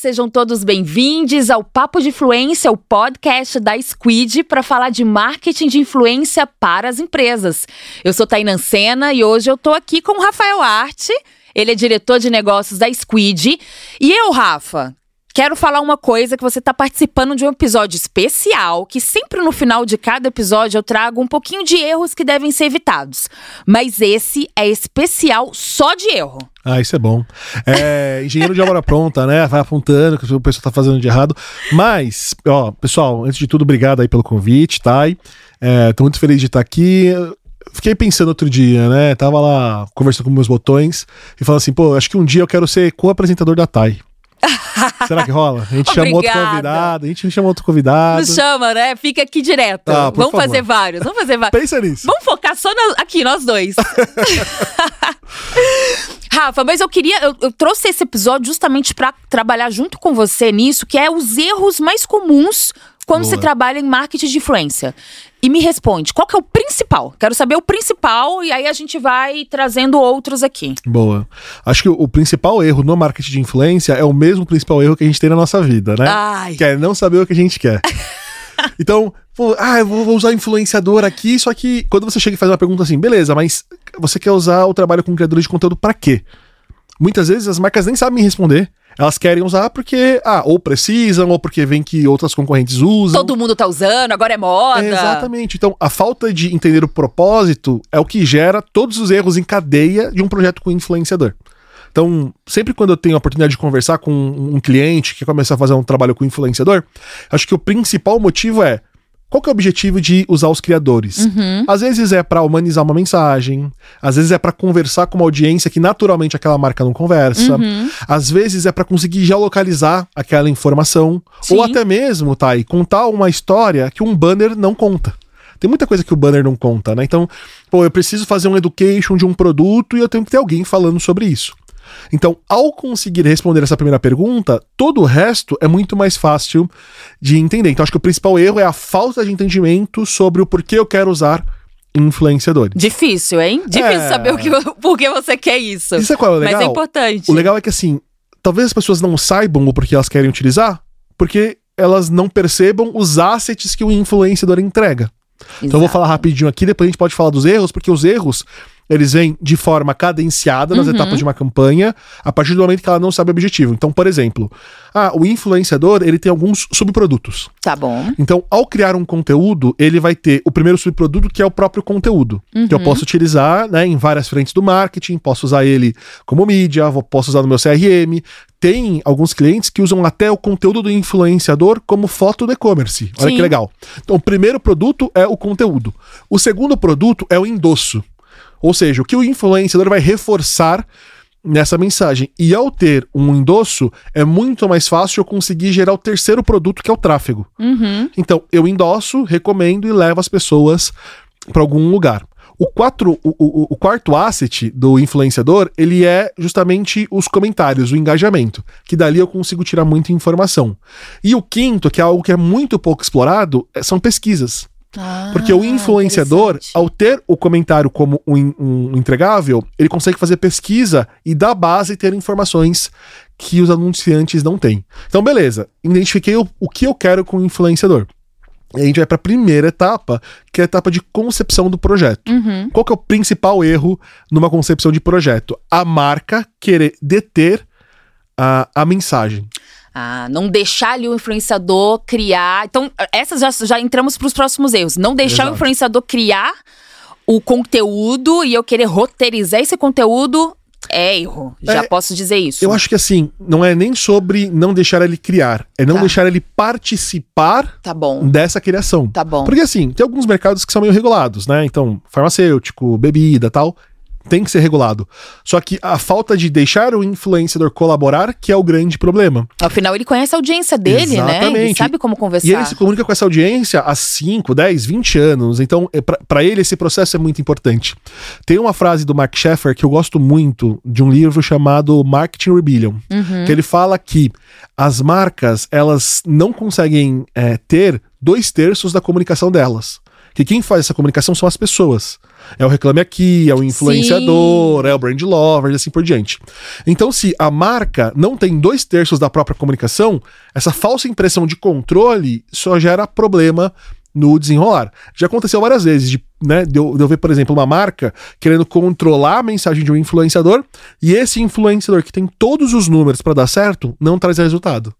Sejam todos bem-vindos ao Papo de Influência, o podcast da Squid para falar de marketing de influência para as empresas. Eu sou Tainan Sena e hoje eu tô aqui com o Rafael Arte. Ele é diretor de negócios da Squid. E eu, Rafa, Quero falar uma coisa que você está participando de um episódio especial, que sempre no final de cada episódio eu trago um pouquinho de erros que devem ser evitados. Mas esse é especial só de erro. Ah, isso é bom. É, engenheiro de obra pronta, né? Vai apontando o que o pessoal tá fazendo de errado. Mas, ó, pessoal, antes de tudo, obrigado aí pelo convite, tá? É, tô muito feliz de estar aqui. Fiquei pensando outro dia, né? Tava lá conversando com meus botões e falando assim, pô, acho que um dia eu quero ser co-apresentador da TAI. Será que rola? A gente chama outro convidado, a gente não chama outro convidado. Não chama, né? Fica aqui direto. Ah, vamos favor. fazer vários, vamos fazer vários. Pensa nisso. Vamos focar só na, aqui, nós dois. Rafa, mas eu queria. Eu, eu trouxe esse episódio justamente para trabalhar junto com você nisso, que é os erros mais comuns quando Boa. você trabalha em marketing de influência. E me responde, qual que é o principal? Quero saber o principal e aí a gente vai trazendo outros aqui. Boa. Acho que o principal erro no marketing de influência é o mesmo principal erro que a gente tem na nossa vida, né? Ai. Que é não saber o que a gente quer. então, ah, eu vou usar influenciador aqui, só que quando você chega e faz uma pergunta assim, beleza, mas você quer usar o trabalho com criadores de conteúdo para quê? Muitas vezes as marcas nem sabem responder. Elas querem usar porque, ah, ou precisam, ou porque vem que outras concorrentes usam. Todo mundo tá usando, agora é moda. É, exatamente. Então, a falta de entender o propósito é o que gera todos os erros em cadeia de um projeto com influenciador. Então, sempre quando eu tenho a oportunidade de conversar com um cliente que começa a fazer um trabalho com influenciador, acho que o principal motivo é qual que é o objetivo de usar os criadores? Uhum. Às vezes é para humanizar uma mensagem, às vezes é para conversar com uma audiência que naturalmente aquela marca não conversa, uhum. às vezes é para conseguir geolocalizar aquela informação, Sim. ou até mesmo, tá, e contar uma história que um banner não conta. Tem muita coisa que o banner não conta, né? Então, pô, eu preciso fazer um education de um produto e eu tenho que ter alguém falando sobre isso. Então, ao conseguir responder essa primeira pergunta, todo o resto é muito mais fácil de entender. Então, acho que o principal erro é a falta de entendimento sobre o porquê eu quero usar influenciadores. Difícil, hein? Difícil é... saber o que, por que você quer isso. Isso é qual é o legal? Mas é importante. O legal é que, assim, talvez as pessoas não saibam o porquê elas querem utilizar, porque elas não percebam os assets que o influenciador entrega. Exato. Então eu vou falar rapidinho aqui, depois a gente pode falar dos erros, porque os erros eles vêm de forma cadenciada nas uhum. etapas de uma campanha, a partir do momento que ela não sabe o objetivo. Então, por exemplo, ah, o influenciador, ele tem alguns subprodutos. Tá bom. Então, ao criar um conteúdo, ele vai ter o primeiro subproduto, que é o próprio conteúdo, uhum. que eu uhum. posso utilizar né, em várias frentes do marketing, posso usar ele como mídia, posso usar no meu CRM. Tem alguns clientes que usam até o conteúdo do influenciador como foto do e-commerce. Olha Sim. que legal. Então, o primeiro produto é o conteúdo. O segundo produto é o endosso. Ou seja, o que o influenciador vai reforçar nessa mensagem. E ao ter um endosso, é muito mais fácil eu conseguir gerar o terceiro produto, que é o tráfego. Uhum. Então, eu endosso, recomendo e levo as pessoas para algum lugar. O, quatro, o, o, o, quarto asset do influenciador, ele é justamente os comentários, o engajamento, que dali eu consigo tirar muita informação. E o quinto, que é algo que é muito pouco explorado, é, são pesquisas. Ah, Porque o influenciador, ao ter o comentário como um, um, entregável, ele consegue fazer pesquisa e da base ter informações que os anunciantes não têm. Então, beleza, identifiquei o, o que eu quero com o influenciador. E a gente vai para a primeira etapa, que é a etapa de concepção do projeto. Uhum. Qual que é o principal erro numa concepção de projeto? A marca querer deter a, a mensagem. Ah, não deixar ali o influenciador criar. Então, essas já, já entramos para os próximos erros. Não deixar Exato. o influenciador criar o conteúdo e eu querer roteirizar esse conteúdo é erro. Já é, posso dizer isso. Eu acho que assim, não é nem sobre não deixar ele criar, é não tá. deixar ele participar tá bom. dessa criação. Tá bom. Porque assim, tem alguns mercados que são meio regulados, né? Então, farmacêutico, bebida tal tem que ser regulado. Só que a falta de deixar o influenciador colaborar que é o grande problema. Afinal, ele conhece a audiência dele, Exatamente. né? Ele sabe como conversar. E ele se comunica com essa audiência há 5, 10, 20 anos. Então, é para ele, esse processo é muito importante. Tem uma frase do Mark Sheffer que eu gosto muito, de um livro chamado Marketing Rebellion, uhum. que ele fala que as marcas, elas não conseguem é, ter dois terços da comunicação delas. Que quem faz essa comunicação são as pessoas. É o Reclame Aqui, é o influenciador, Sim. é o brand lover e assim por diante. Então, se a marca não tem dois terços da própria comunicação, essa falsa impressão de controle só gera problema no desenrolar. Já aconteceu várias vezes de, né, de, eu, de eu ver, por exemplo, uma marca querendo controlar a mensagem de um influenciador e esse influenciador que tem todos os números para dar certo não traz resultado.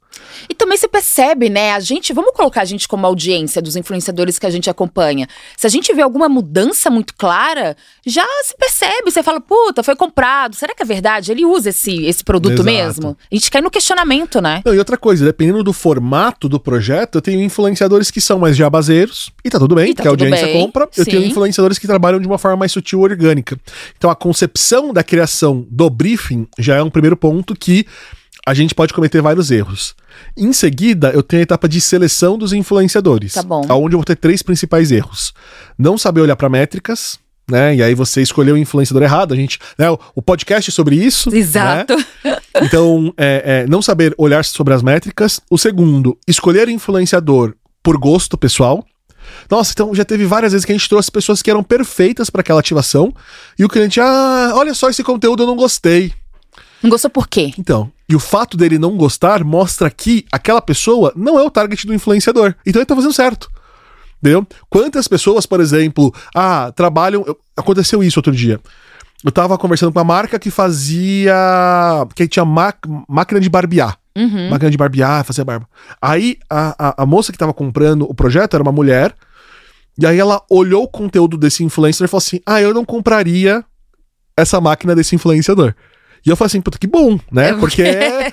E também se percebe, né? A gente, vamos colocar a gente como audiência dos influenciadores que a gente acompanha. Se a gente vê alguma mudança muito clara, já se percebe. Você fala, puta, foi comprado. Será que é verdade? Ele usa esse, esse produto Exato. mesmo? A gente cai no questionamento, né? Não, e outra coisa, dependendo do formato do projeto, eu tenho influenciadores que são mais jabazeiros, e tá tudo bem, tá que a audiência bem, compra. Eu sim. tenho influenciadores que trabalham de uma forma mais sutil e orgânica. Então a concepção da criação do briefing já é um primeiro ponto que a gente pode cometer vários erros. Em seguida, eu tenho a etapa de seleção dos influenciadores. Tá bom. Onde eu vou ter três principais erros. Não saber olhar para métricas, né? E aí você escolheu o influenciador errado. A gente, né? O podcast é sobre isso. Né? Exato. Né? Então, é, é, não saber olhar sobre as métricas. O segundo, escolher influenciador por gosto pessoal. Nossa, então já teve várias vezes que a gente trouxe pessoas que eram perfeitas para aquela ativação e o cliente, ah, olha só esse conteúdo eu não gostei. Não gostou por quê? Então, e o fato dele não gostar mostra que aquela pessoa não é o target do influenciador. Então ele tá fazendo certo. Entendeu? Quantas pessoas, por exemplo, ah, trabalham. Aconteceu isso outro dia. Eu tava conversando com uma marca que fazia. que tinha máquina de barbear. Uhum. Máquina de barbear, fazia barba. Aí a, a, a moça que tava comprando o projeto era uma mulher. E aí ela olhou o conteúdo desse influencer e falou assim: Ah, eu não compraria essa máquina desse influenciador. E eu falei assim, puta, que bom, né? É porque. né?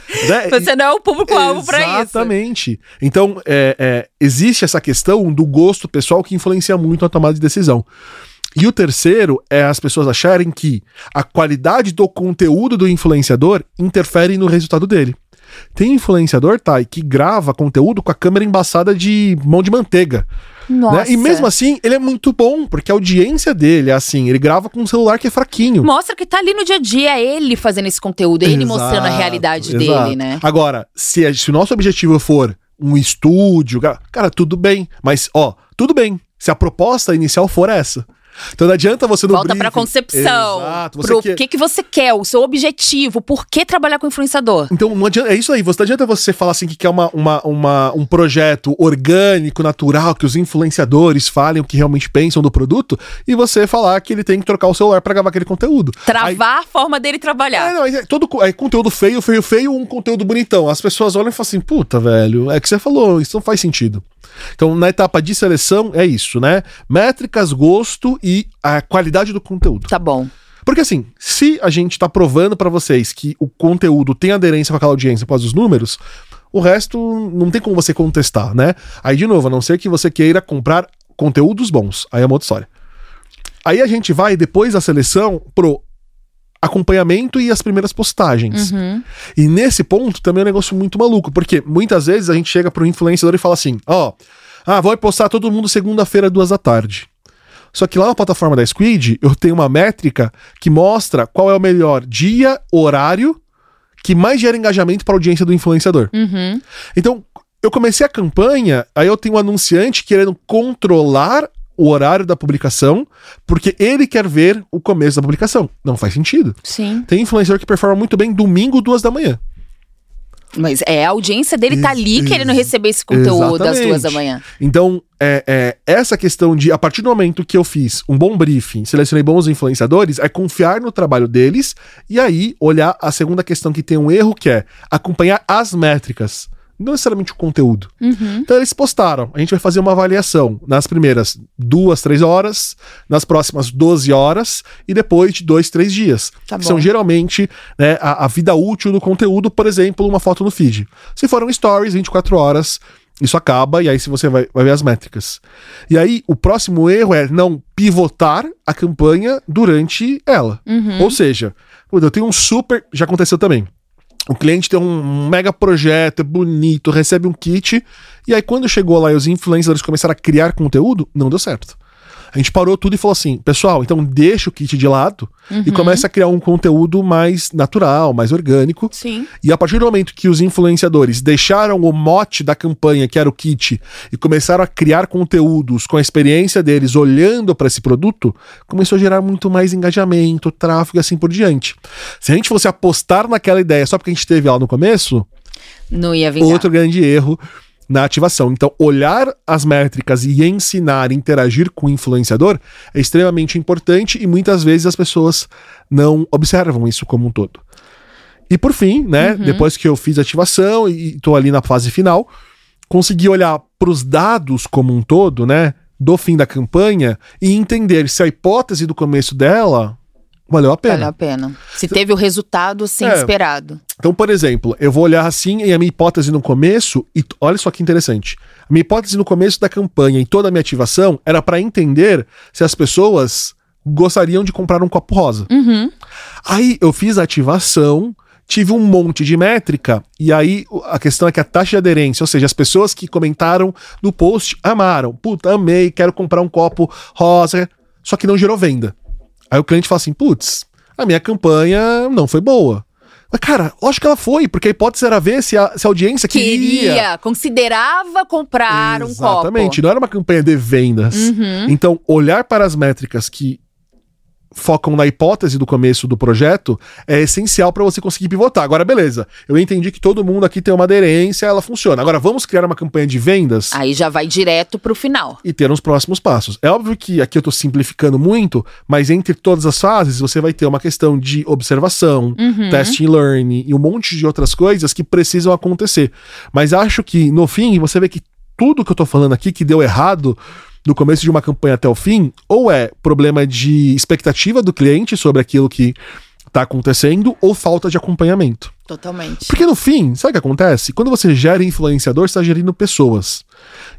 Você não é o público-alvo pra isso. Exatamente. Então, é, é, existe essa questão do gosto pessoal que influencia muito a tomada de decisão. E o terceiro é as pessoas acharem que a qualidade do conteúdo do influenciador interfere no resultado dele. Tem influenciador, Thay, que grava conteúdo com a câmera embaçada de mão de manteiga. Nossa. Né? E mesmo assim, ele é muito bom, porque a audiência dele é assim, ele grava com um celular que é fraquinho. Mostra que tá ali no dia a dia, é ele fazendo esse conteúdo, é ele exato, mostrando a realidade exato. dele, né? Agora, se, se o nosso objetivo for um estúdio, cara, tudo bem. Mas, ó, tudo bem. Se a proposta inicial for essa. Então não adianta você não Volta briefing. pra concepção. Exato. Você pro quer... que, que você quer, o seu objetivo, por que trabalhar com influenciador. Então não adianta, é isso aí. Você, não adianta você falar assim que quer uma, uma, uma, um projeto orgânico, natural, que os influenciadores falem o que realmente pensam do produto, e você falar que ele tem que trocar o celular para gravar aquele conteúdo. Travar aí... a forma dele trabalhar. É, não, é, todo é conteúdo feio, feio, feio, um conteúdo bonitão. As pessoas olham e falam assim, puta, velho, é que você falou, isso não faz sentido. Então, na etapa de seleção, é isso, né? Métricas, gosto e a qualidade do conteúdo. Tá bom. Porque assim, se a gente tá provando para vocês que o conteúdo tem aderência com aquela audiência após os números, o resto não tem como você contestar, né? Aí, de novo, a não ser que você queira comprar conteúdos bons. Aí é uma outra história. Aí a gente vai, depois da seleção, pro acompanhamento e as primeiras postagens. Uhum. E nesse ponto também é um negócio muito maluco, porque muitas vezes a gente chega pro influenciador e fala assim: ó, oh, ah, vou postar todo mundo segunda-feira, duas da tarde. Só que lá na plataforma da Squid, eu tenho uma métrica que mostra qual é o melhor dia, horário que mais gera engajamento para a audiência do influenciador. Uhum. Então, eu comecei a campanha, aí eu tenho um anunciante querendo controlar o horário da publicação, porque ele quer ver o começo da publicação. Não faz sentido. Sim. Tem influenciador que performa muito bem domingo, duas da manhã. Mas é, a audiência dele tá ali querendo receber esse conteúdo Exatamente. às duas da manhã. Então, é, é, essa questão de, a partir do momento que eu fiz um bom briefing, selecionei bons influenciadores, é confiar no trabalho deles e aí olhar a segunda questão que tem um erro, que é acompanhar as métricas não necessariamente o conteúdo. Uhum. Então eles postaram. A gente vai fazer uma avaliação nas primeiras duas, três horas, nas próximas 12 horas e depois de dois, três dias. Tá são geralmente né, a, a, vida útil do conteúdo, por exemplo, uma foto no feed. Se foram stories, 24 horas. Isso acaba, e aí se você vai, vai ver as métricas. E aí, o próximo erro é não pivotar a campanha durante ela. Uhum. Ou seja, eu tenho um super. Já aconteceu também o cliente tem um mega projeto, é bonito, recebe um kit, e aí quando chegou lá e os influencers começaram a criar conteúdo, não deu certo. A gente parou tudo e falou assim: pessoal, então deixa o kit de lado Uhum. e começa a criar um conteúdo mais natural, mais orgânico. Sim. E a partir do momento que os influenciadores deixaram o mote da campanha, que era o kit, e começaram a criar conteúdos com a experiência deles olhando para esse produto, começou a gerar muito mais engajamento, tráfego e assim por diante. Se a gente fosse apostar naquela ideia só porque a gente teve ela no começo, Não ia vingar. outro grande erro na ativação. Então, olhar as métricas e ensinar, interagir com o influenciador é extremamente importante e muitas vezes as pessoas não observam isso como um todo. E por fim, né, depois que eu fiz a ativação e estou ali na fase final, consegui olhar para os dados como um todo, né, do fim da campanha e entender se a hipótese do começo dela valeu a pena. Valeu a pena. Se teve o resultado assim É. esperado. Então, por exemplo, eu vou olhar assim e a minha hipótese no começo, e olha só que interessante. A minha hipótese no começo da campanha e toda a minha ativação era para entender se as pessoas gostariam de comprar um copo rosa. Uhum. Aí eu fiz a ativação, tive um monte de métrica, e aí a questão é que a taxa de aderência, ou seja, as pessoas que comentaram no post amaram. Puta, amei, quero comprar um copo rosa, só que não gerou venda. Aí o cliente fala assim: putz, a minha campanha não foi boa. Mas, cara, lógico que ela foi, porque a hipótese era ver se a, se a audiência queria. Queria, considerava comprar um Exatamente, copo. não era uma campanha de vendas. Uhum. Então, olhar para as métricas que focam na hipótese do começo do projeto é essencial para você conseguir pivotar. Agora, beleza, eu entendi que todo mundo aqui tem uma aderência, ela funciona. Agora, vamos criar uma campanha de vendas Aí já vai direto pro final. e ter uns próximos passos. É óbvio que aqui eu tô simplificando muito, mas entre todas as fases você vai ter uma questão de observação, Uhum. testing and learning e um monte de outras coisas que precisam acontecer. Mas acho que no fim você vê que tudo que eu tô falando aqui que deu errado do começo de uma campanha até o fim, ou é problema de expectativa do cliente sobre aquilo que tá acontecendo, ou falta de acompanhamento. Totalmente. Porque no fim, sabe o que acontece? Quando você gera influenciador, você está gerindo pessoas.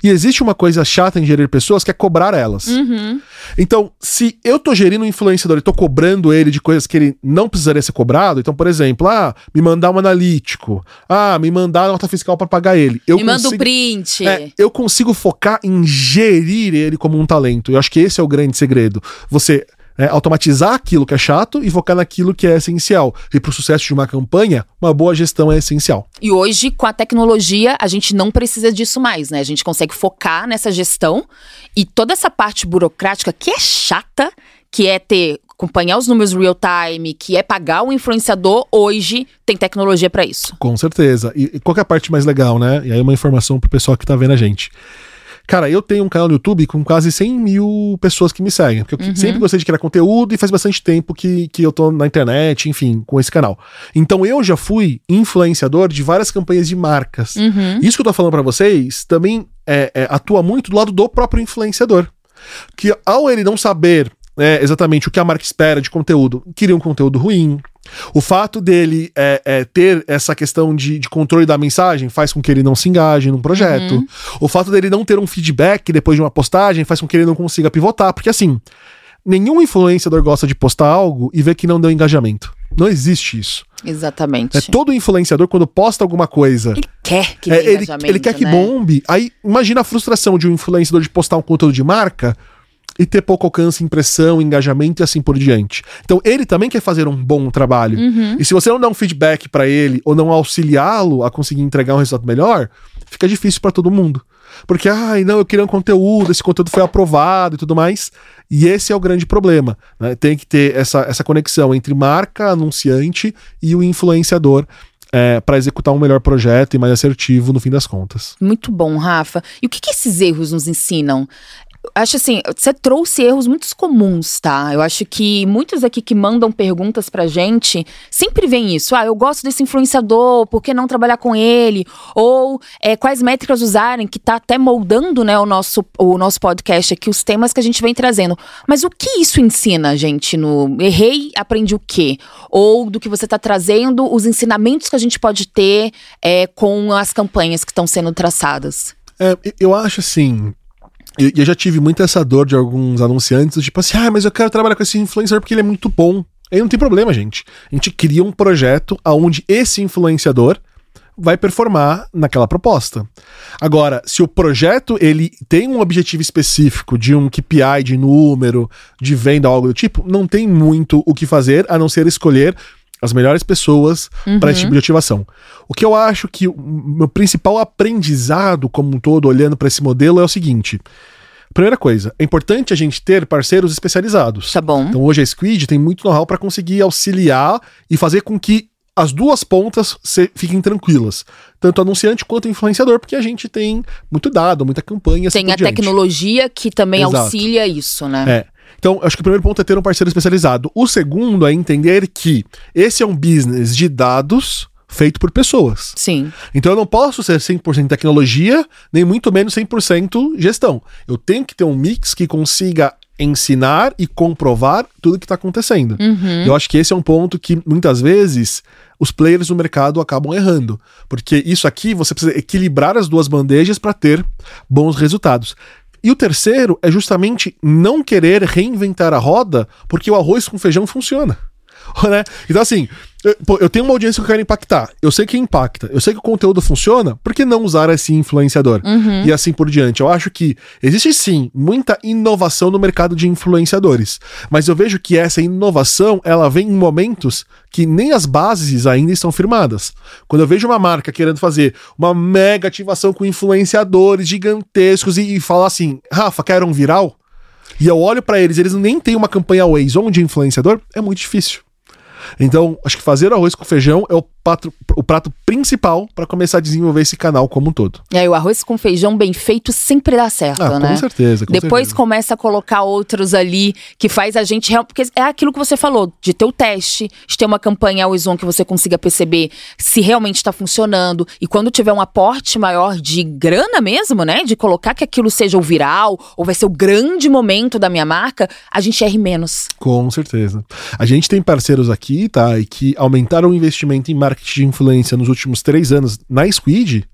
E existe uma coisa chata em gerir pessoas que é cobrar elas. Uhum. Então, se eu tô gerindo um influenciador e tô cobrando ele de coisas que ele não precisaria ser cobrado, então, por exemplo, ah, me mandar um analítico, ah, me mandar nota fiscal para pagar ele. Eu Me manda o consigo- print. é, eu consigo focar em gerir ele como um talento. Eu acho que esse é o grande segredo. Você né, automatizar aquilo que é chato e focar naquilo que é essencial. E para o sucesso de uma campanha, uma boa gestão é essencial. E hoje, com a tecnologia, a gente não precisa disso mais, né? A gente consegue focar nessa gestão e toda essa parte burocrática que é chata, que é ter acompanhar os números real time, que é pagar o influenciador, hoje tem tecnologia para isso. Com certeza. E, e qual que é a parte mais legal, né? E aí uma informação pro pessoal que tá vendo a gente. Cara, eu tenho um canal no YouTube com quase 100 mil pessoas que me seguem. Porque eu sempre gostei de criar conteúdo e faz bastante tempo que, que eu tô na internet, enfim, com esse canal. Então eu já fui influenciador de várias campanhas de marcas. Uhum. Isso que eu tô falando pra vocês também é, é, atua muito do lado do próprio influenciador. Que ao ele não saber é, exatamente o que a marca espera de conteúdo, cria um conteúdo ruim. O fato dele é, é, ter essa questão de, de controle da mensagem faz com que ele não se engaje num projeto. O fato dele não ter um feedback depois de uma postagem faz com que ele não consiga pivotar. Porque assim, nenhum influenciador gosta de postar algo e ver que não deu engajamento. Não existe isso. Exatamente. É, todo influenciador, quando posta alguma coisa Ele quer que é, ele, ele quer que né? bombe. Aí imagina a frustração de um influenciador de postar um conteúdo de marca e ter pouco alcance, impressão, engajamento e assim por diante. Então ele também quer fazer um bom trabalho. Uhum. E se você não dá um feedback pra ele ou não auxiliá-lo a conseguir entregar um resultado melhor, fica difícil pra todo mundo. Porque, ai, não, eu queria um conteúdo, esse conteúdo foi aprovado e tudo mais. E esse é o grande problema. né? Tem que ter essa, essa conexão entre marca, anunciante e o influenciador é, para executar um melhor projeto e mais assertivo no fim das contas. Muito bom, Rafa. E o que, que esses erros nos ensinam? Acho assim, você trouxe erros muito comuns, tá? Eu acho que muitos aqui que mandam perguntas pra gente sempre vem isso. Ah, eu gosto desse influenciador, por que não trabalhar com ele? Ou é, quais métricas usarem, que tá até moldando né, o, nosso, o nosso podcast aqui, os temas que a gente vem trazendo. Mas o que isso ensina, gente? No errei, aprendi o quê? Ou do que você tá trazendo, os ensinamentos que a gente pode ter é, com as campanhas que estão sendo traçadas. É, eu acho assim. Eu, eu já tive muita essa dor de alguns anunciantes, tipo assim, ah, mas eu quero trabalhar com esse influencer porque ele é muito bom. Aí não tem problema, gente. A gente cria um projeto onde esse influenciador vai performar naquela proposta. Agora, se o projeto ele tem um objetivo específico de um KPI de número, de venda, algo do tipo, não tem muito o que fazer a não ser escolher as melhores pessoas uhum. para esse tipo de ativação. O que eu acho que o meu principal aprendizado como um todo olhando para esse modelo é o seguinte: Primeira coisa, é importante a gente ter parceiros especializados. Tá bom. Então hoje a Squid tem muito know-how para conseguir auxiliar e fazer com que as duas pontas se, fiquem tranquilas. Tanto anunciante quanto influenciador, porque a gente tem muito dado, muita campanha. Assim tem assim a tecnologia que também Exato. auxilia isso, né? É. Então, acho que o primeiro ponto é ter um parceiro especializado. O segundo é entender que esse é um business de dados feito por pessoas. Sim. Então eu não posso ser 100% tecnologia, nem muito menos 100% gestão. Eu tenho que ter um mix que consiga ensinar e comprovar tudo que está acontecendo. Uhum. Eu acho que esse é um ponto que muitas vezes os players do mercado acabam errando, porque isso aqui você precisa equilibrar as duas bandejas para ter bons resultados. E o terceiro é justamente não querer reinventar a roda, porque o arroz com feijão funciona. né? Então, assim, eu, pô, eu tenho uma audiência que eu quero impactar. Eu sei que impacta. Eu sei que o conteúdo funciona. Por que não usar esse influenciador? Uhum. E assim por diante. Eu acho que existe sim muita inovação no mercado de influenciadores. Mas eu vejo que essa inovação ela vem em momentos que nem as bases ainda estão firmadas. Quando eu vejo uma marca querendo fazer uma mega ativação com influenciadores gigantescos e, e falar assim, Rafa, quero um viral? E eu olho para eles, eles nem têm uma campanha Waze ou de influenciador, é muito difícil. Então, acho que fazer arroz com feijão é o prato, o prato principal para começar a desenvolver esse canal como um todo. E aí, o arroz com feijão bem feito sempre dá certo, ah, né? Com certeza. Com Depois certeza. começa a colocar outros ali que faz a gente. Porque é aquilo que você falou, de ter o teste, de ter uma campanha always on que você consiga perceber se realmente está funcionando. E quando tiver um aporte maior de grana mesmo, né? De colocar que aquilo seja o viral, ou vai ser o grande momento da minha marca, a gente erre menos. Com certeza. A gente tem parceiros aqui, tá? E que aumentaram o investimento em marketing marketing de influência nos últimos três anos na Squid,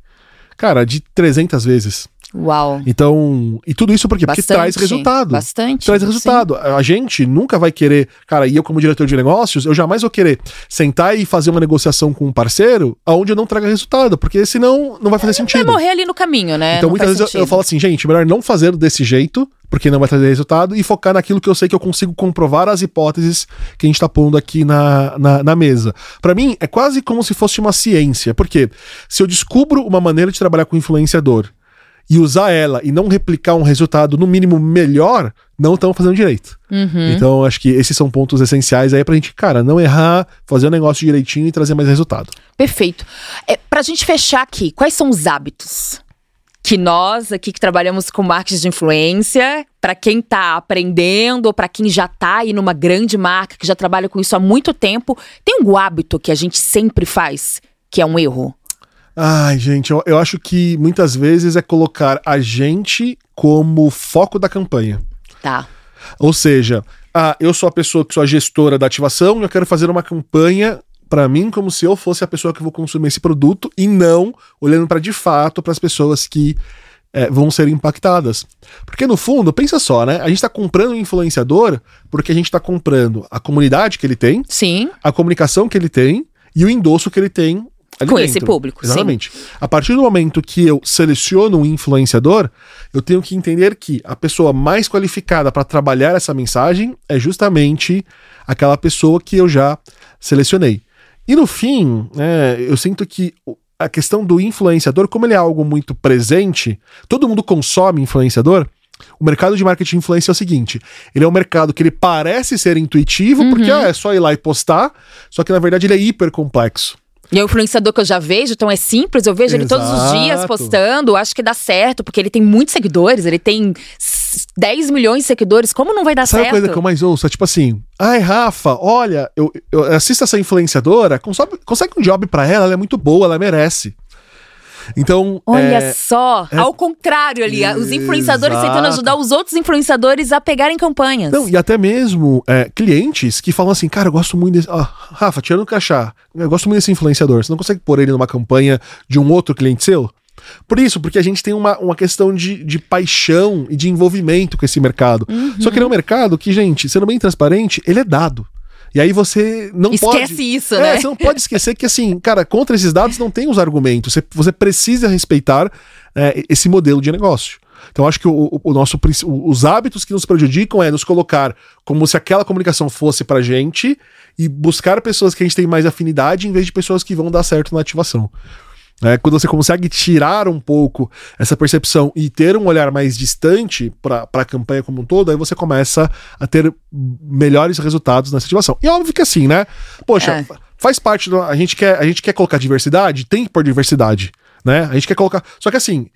cara, de 300 vezes. Uau. Então, e tudo isso por quê? Porque traz resultado. Bastante. Traz resultado. Sim. A gente nunca vai querer, cara, e eu como diretor de negócios, eu jamais vou querer sentar e fazer uma negociação com um parceiro aonde eu não traga resultado, porque senão não vai fazer sentido. Vai morrer ali no caminho, né? Então, não muitas vezes eu, eu, falo assim, gente, melhor não fazer desse jeito, porque não vai trazer resultado, e focar naquilo que eu sei que eu consigo comprovar as hipóteses que a gente tá pondo aqui na, na, na mesa. Para mim, é quase como se fosse uma ciência, porque se eu descubro uma maneira de trabalhar com influenciador e usar ela e não replicar um resultado no mínimo melhor, não estamos fazendo direito. Uhum. Então, acho que esses são pontos essenciais aí pra gente, cara, não errar, fazer o negócio direitinho e trazer mais resultado. Perfeito. É, pra gente fechar aqui, quais são os hábitos que nós aqui que trabalhamos com marketing de influência, para quem está aprendendo ou para quem já está aí numa grande marca, que já trabalha com isso há muito tempo, tem um hábito que a gente sempre faz, que é um erro? Ai, gente, eu, eu acho que muitas vezes é colocar a gente como foco da campanha. Tá. Ou seja, ah, eu sou a pessoa que sou a gestora da ativação e eu quero fazer uma campanha para mim como se eu fosse a pessoa que vou consumir esse produto e não olhando para de fato para as pessoas que é, vão ser impactadas. Porque no fundo, pensa só, né? A gente está comprando um influenciador porque a gente está comprando a comunidade que ele tem, sim, a comunicação que ele tem e o endosso que ele tem com dentro. esse público. Exatamente. Sim. A partir do momento que eu seleciono um influenciador, eu tenho que entender que a pessoa mais qualificada para trabalhar essa mensagem é justamente aquela pessoa que eu já selecionei. E no fim, né, eu sinto que a questão do influenciador, como ele é algo muito presente, todo mundo consome influenciador. O mercado de marketing influência é o seguinte: ele é um mercado que ele parece ser intuitivo, uhum. porque ah, é só ir lá e postar, só que na verdade ele é hiper complexo. E é o influenciador que eu já vejo, então é simples, eu vejo Exato. ele todos os dias postando, acho que dá certo, porque ele tem muitos seguidores, ele tem 10 milhões de seguidores, como não vai dar Sabe certo? Sabe a coisa que eu mais ouço? É tipo assim, ai Rafa, olha, eu, eu assisto essa influenciadora, consegue, consegue um job pra ela, ela é muito boa, ela merece. Então. Olha é, só, é, ao contrário ali, os influenciadores exato. tentando ajudar os outros influenciadores a pegarem campanhas. Não, e até mesmo é, clientes que falam assim, cara, eu gosto muito desse. Ah, Rafa, tirando o crachá, eu gosto muito desse influenciador. Você não consegue pôr ele numa campanha de um outro cliente seu? Por isso, porque a gente tem uma, uma questão de, de paixão e de envolvimento com esse mercado. Uhum. Só que ele é um mercado que, gente, sendo bem transparente, ele é dado. E aí você não Esquece pode. Esquece isso, é, né? Você não pode esquecer que, assim, cara, contra esses dados não tem os argumentos. Você, você precisa respeitar é, esse modelo de negócio. Então, acho que o, o nosso, os hábitos que nos prejudicam é nos colocar como se aquela comunicação fosse pra gente e buscar pessoas que a gente tem mais afinidade em vez de pessoas que vão dar certo na ativação. É, quando você consegue tirar um pouco essa percepção e ter um olhar mais distante para a campanha como um todo, aí você começa a ter melhores resultados nessa ativação. E óbvio que assim, né? Poxa, é. faz parte do. A gente, quer, a gente quer colocar diversidade, tem que pôr diversidade. Né? A gente quer colocar. Só que assim,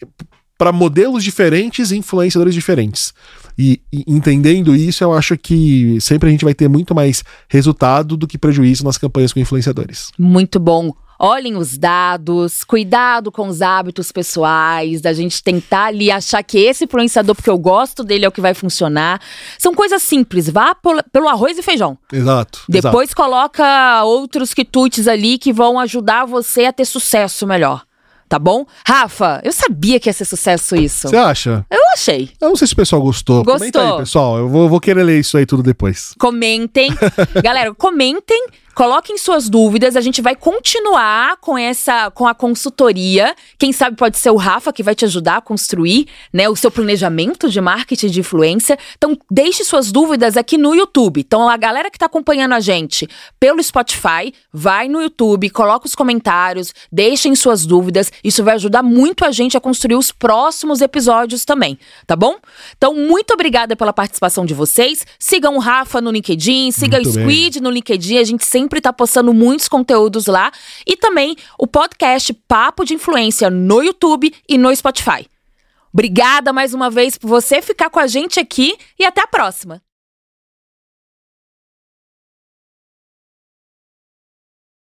para modelos diferentes e influenciadores diferentes. E, e, entendendo isso, eu acho que sempre a gente vai ter muito mais resultado do que prejuízo nas campanhas com influenciadores. Muito bom olhem os dados, cuidado com os hábitos pessoais, da gente tentar ali achar que esse influenciador, porque eu gosto dele, é o que vai funcionar. São coisas simples, vá pelo arroz e feijão. Exato. Depois exato. coloca outros quitutes ali que vão ajudar você a ter sucesso melhor tá bom? Rafa, eu sabia que ia ser sucesso isso. Você acha? Eu achei. Eu não sei se o pessoal gostou. Gostou. Comenta aí, pessoal. Eu vou, vou querer ler isso aí tudo depois. Comentem. Galera, comentem Coloquem suas dúvidas, a gente vai continuar com essa com a consultoria. Quem sabe pode ser o Rafa que vai te ajudar a construir, né, o seu planejamento de marketing de influência. Então, deixe suas dúvidas aqui no YouTube. Então, a galera que está acompanhando a gente pelo Spotify, vai no YouTube, coloca os comentários, deixem suas dúvidas. Isso vai ajudar muito a gente a construir os próximos episódios também, tá bom? Então, muito obrigada pela participação de vocês. Sigam o Rafa no LinkedIn, siga muito o Squid bem. no LinkedIn. A gente sempre sempre está postando muitos conteúdos lá. E também o podcast Papo de Influência no YouTube e no Spotify. Obrigada mais uma vez por você ficar com a gente aqui e até a próxima!